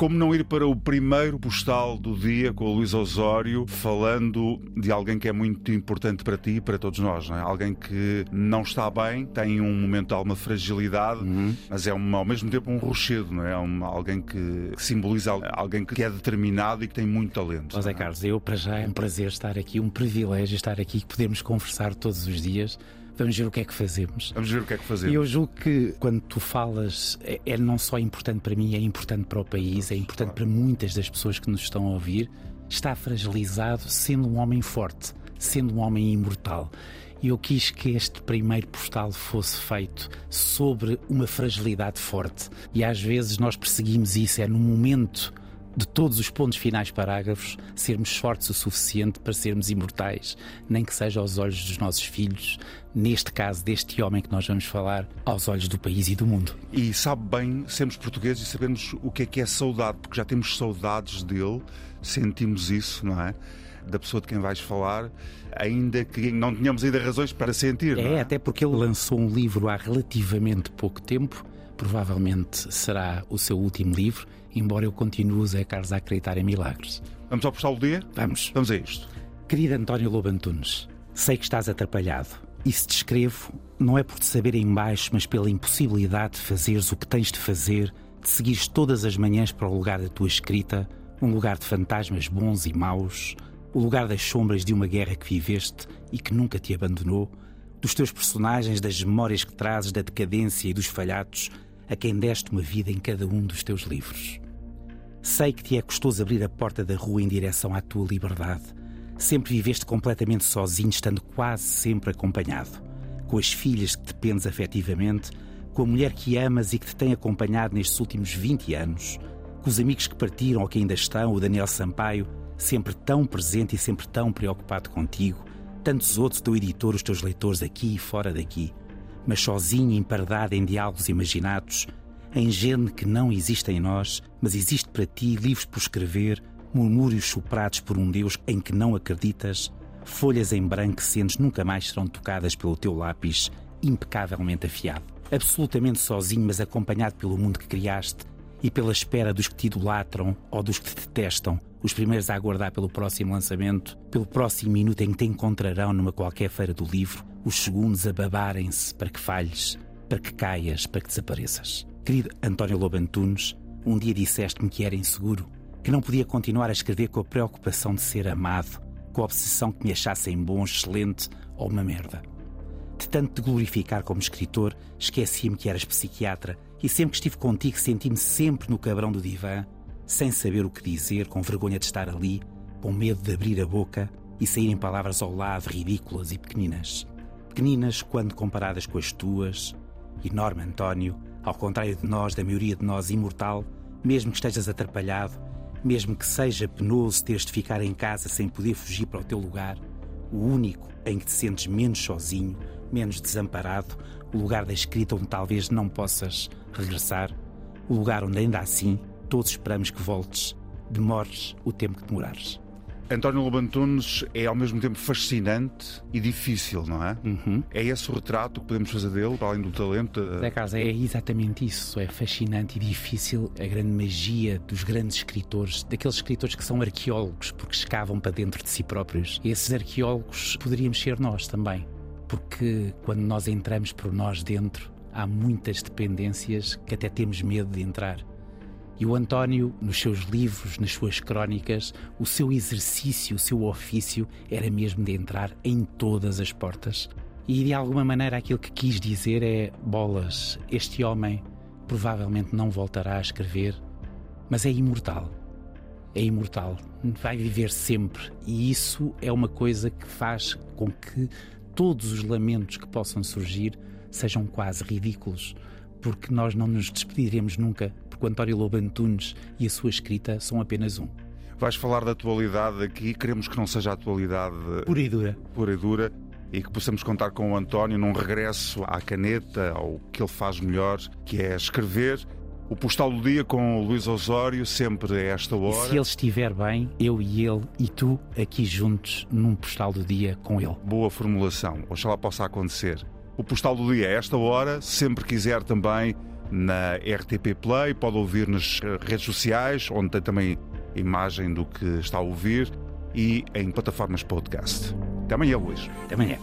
Como não ir para o primeiro postal do dia com o Luís Osório, falando de alguém que é muito importante para ti e para todos nós, não é? Alguém que não está bem, tem um momento de alguma fragilidade, uhum. mas é uma, ao mesmo tempo um rochedo, não é? Um, alguém que simboliza alguém que é determinado e que tem muito talento. José é? Carlos, eu para já é um prazer estar aqui, um privilégio estar aqui, podemos conversar todos os dias. Vamos ver o que é que fazemos. Vamos ver o que é que fazemos. E eu julgo que quando tu falas é, é não só importante para mim, é importante para o país, é importante para muitas das pessoas que nos estão a ouvir. Está fragilizado sendo um homem forte, sendo um homem imortal. E eu quis que este primeiro postal fosse feito sobre uma fragilidade forte. E às vezes nós perseguimos isso, é no momento de todos os pontos finais parágrafos, sermos fortes o suficiente para sermos imortais, nem que seja aos olhos dos nossos filhos, neste caso deste homem que nós vamos falar, aos olhos do país e do mundo. E sabe bem, sermos portugueses e sabemos o que é que é saudade, porque já temos saudades dele, sentimos isso, não é? Da pessoa de quem vais falar, ainda que não tenhamos ainda razões para sentir. É, é, até porque ele lançou um livro há relativamente pouco tempo, provavelmente será o seu último livro embora eu continue, Zé Carlos, a acreditar em milagres. Vamos ao postal do dia? Vamos. Vamos a isto. Querido António Lobantunes, sei que estás atrapalhado. E se te escrevo, não é por te saber em baixo, mas pela impossibilidade de fazeres o que tens de fazer, de seguires todas as manhãs para o lugar da tua escrita, um lugar de fantasmas bons e maus, o lugar das sombras de uma guerra que viveste e que nunca te abandonou, dos teus personagens, das memórias que trazes, da decadência e dos falhatos, a quem deste uma vida em cada um dos teus livros. Sei que te é custoso abrir a porta da rua em direção à tua liberdade. Sempre viveste completamente sozinho, estando quase sempre acompanhado. Com as filhas que dependes afetivamente, com a mulher que amas e que te tem acompanhado nestes últimos 20 anos, com os amigos que partiram ou que ainda estão, o Daniel Sampaio, sempre tão presente e sempre tão preocupado contigo, tantos outros, teu editor, os teus leitores aqui e fora daqui mas sozinho, empardado em diálogos imaginados, em gene que não existe em nós, mas existe para ti, livros por escrever, murmúrios soprados por um Deus em que não acreditas, folhas em branco sentes nunca mais serão tocadas pelo teu lápis, impecavelmente afiado. Absolutamente sozinho, mas acompanhado pelo mundo que criaste e pela espera dos que te idolatram ou dos que te detestam, os primeiros a aguardar pelo próximo lançamento, pelo próximo minuto em que te encontrarão numa qualquer feira do livro, os segundos a babarem-se para que falhes, para que caias, para que desapareças. Querido António Lobo Antunes, um dia disseste-me que era inseguro, que não podia continuar a escrever com a preocupação de ser amado, com a obsessão que me achassem bom, excelente ou uma merda. De tanto te glorificar como escritor, esquecia-me que eras psiquiatra e sempre que estive contigo senti-me sempre no cabrão do divã, sem saber o que dizer, com vergonha de estar ali, com medo de abrir a boca e saírem palavras ao lado ridículas e pequeninas pequeninas quando comparadas com as tuas. Enorme António, ao contrário de nós, da maioria de nós, imortal, mesmo que estejas atrapalhado, mesmo que seja penoso teres de ficar em casa sem poder fugir para o teu lugar, o único em que te sentes menos sozinho, menos desamparado, o lugar da escrita onde talvez não possas regressar, o lugar onde ainda assim todos esperamos que voltes, demores o tempo que demorares. António Lobantunes é ao mesmo tempo fascinante e difícil, não é? Uhum. É esse o retrato que podemos fazer dele, para além do talento? Zé Carlos, é exatamente isso. É fascinante e difícil a grande magia dos grandes escritores, daqueles escritores que são arqueólogos, porque escavam para dentro de si próprios. E esses arqueólogos poderíamos ser nós também, porque quando nós entramos por nós dentro, há muitas dependências que até temos medo de entrar. E o António, nos seus livros, nas suas crónicas, o seu exercício, o seu ofício era mesmo de entrar em todas as portas. E de alguma maneira aquilo que quis dizer é: bolas, este homem provavelmente não voltará a escrever, mas é imortal. É imortal, vai viver sempre. E isso é uma coisa que faz com que todos os lamentos que possam surgir sejam quase ridículos, porque nós não nos despediremos nunca porque António Lobo Antunes e a sua escrita são apenas um. Vais falar da atualidade aqui, queremos que não seja a atualidade pura e dura. Pura e dura e que possamos contar com o António num regresso à caneta, ao que ele faz melhor, que é escrever. O postal do dia com o Luís Osório, sempre a esta hora. E se ele estiver bem, eu e ele e tu aqui juntos num postal do dia com ele. Boa formulação, oxalá possa acontecer. O postal do dia a esta hora, sempre quiser também na RTP Play, pode ouvir nas redes sociais, onde tem também imagem do que está a ouvir, e em plataformas podcast. Até amanhã, Luís. Até amanhã.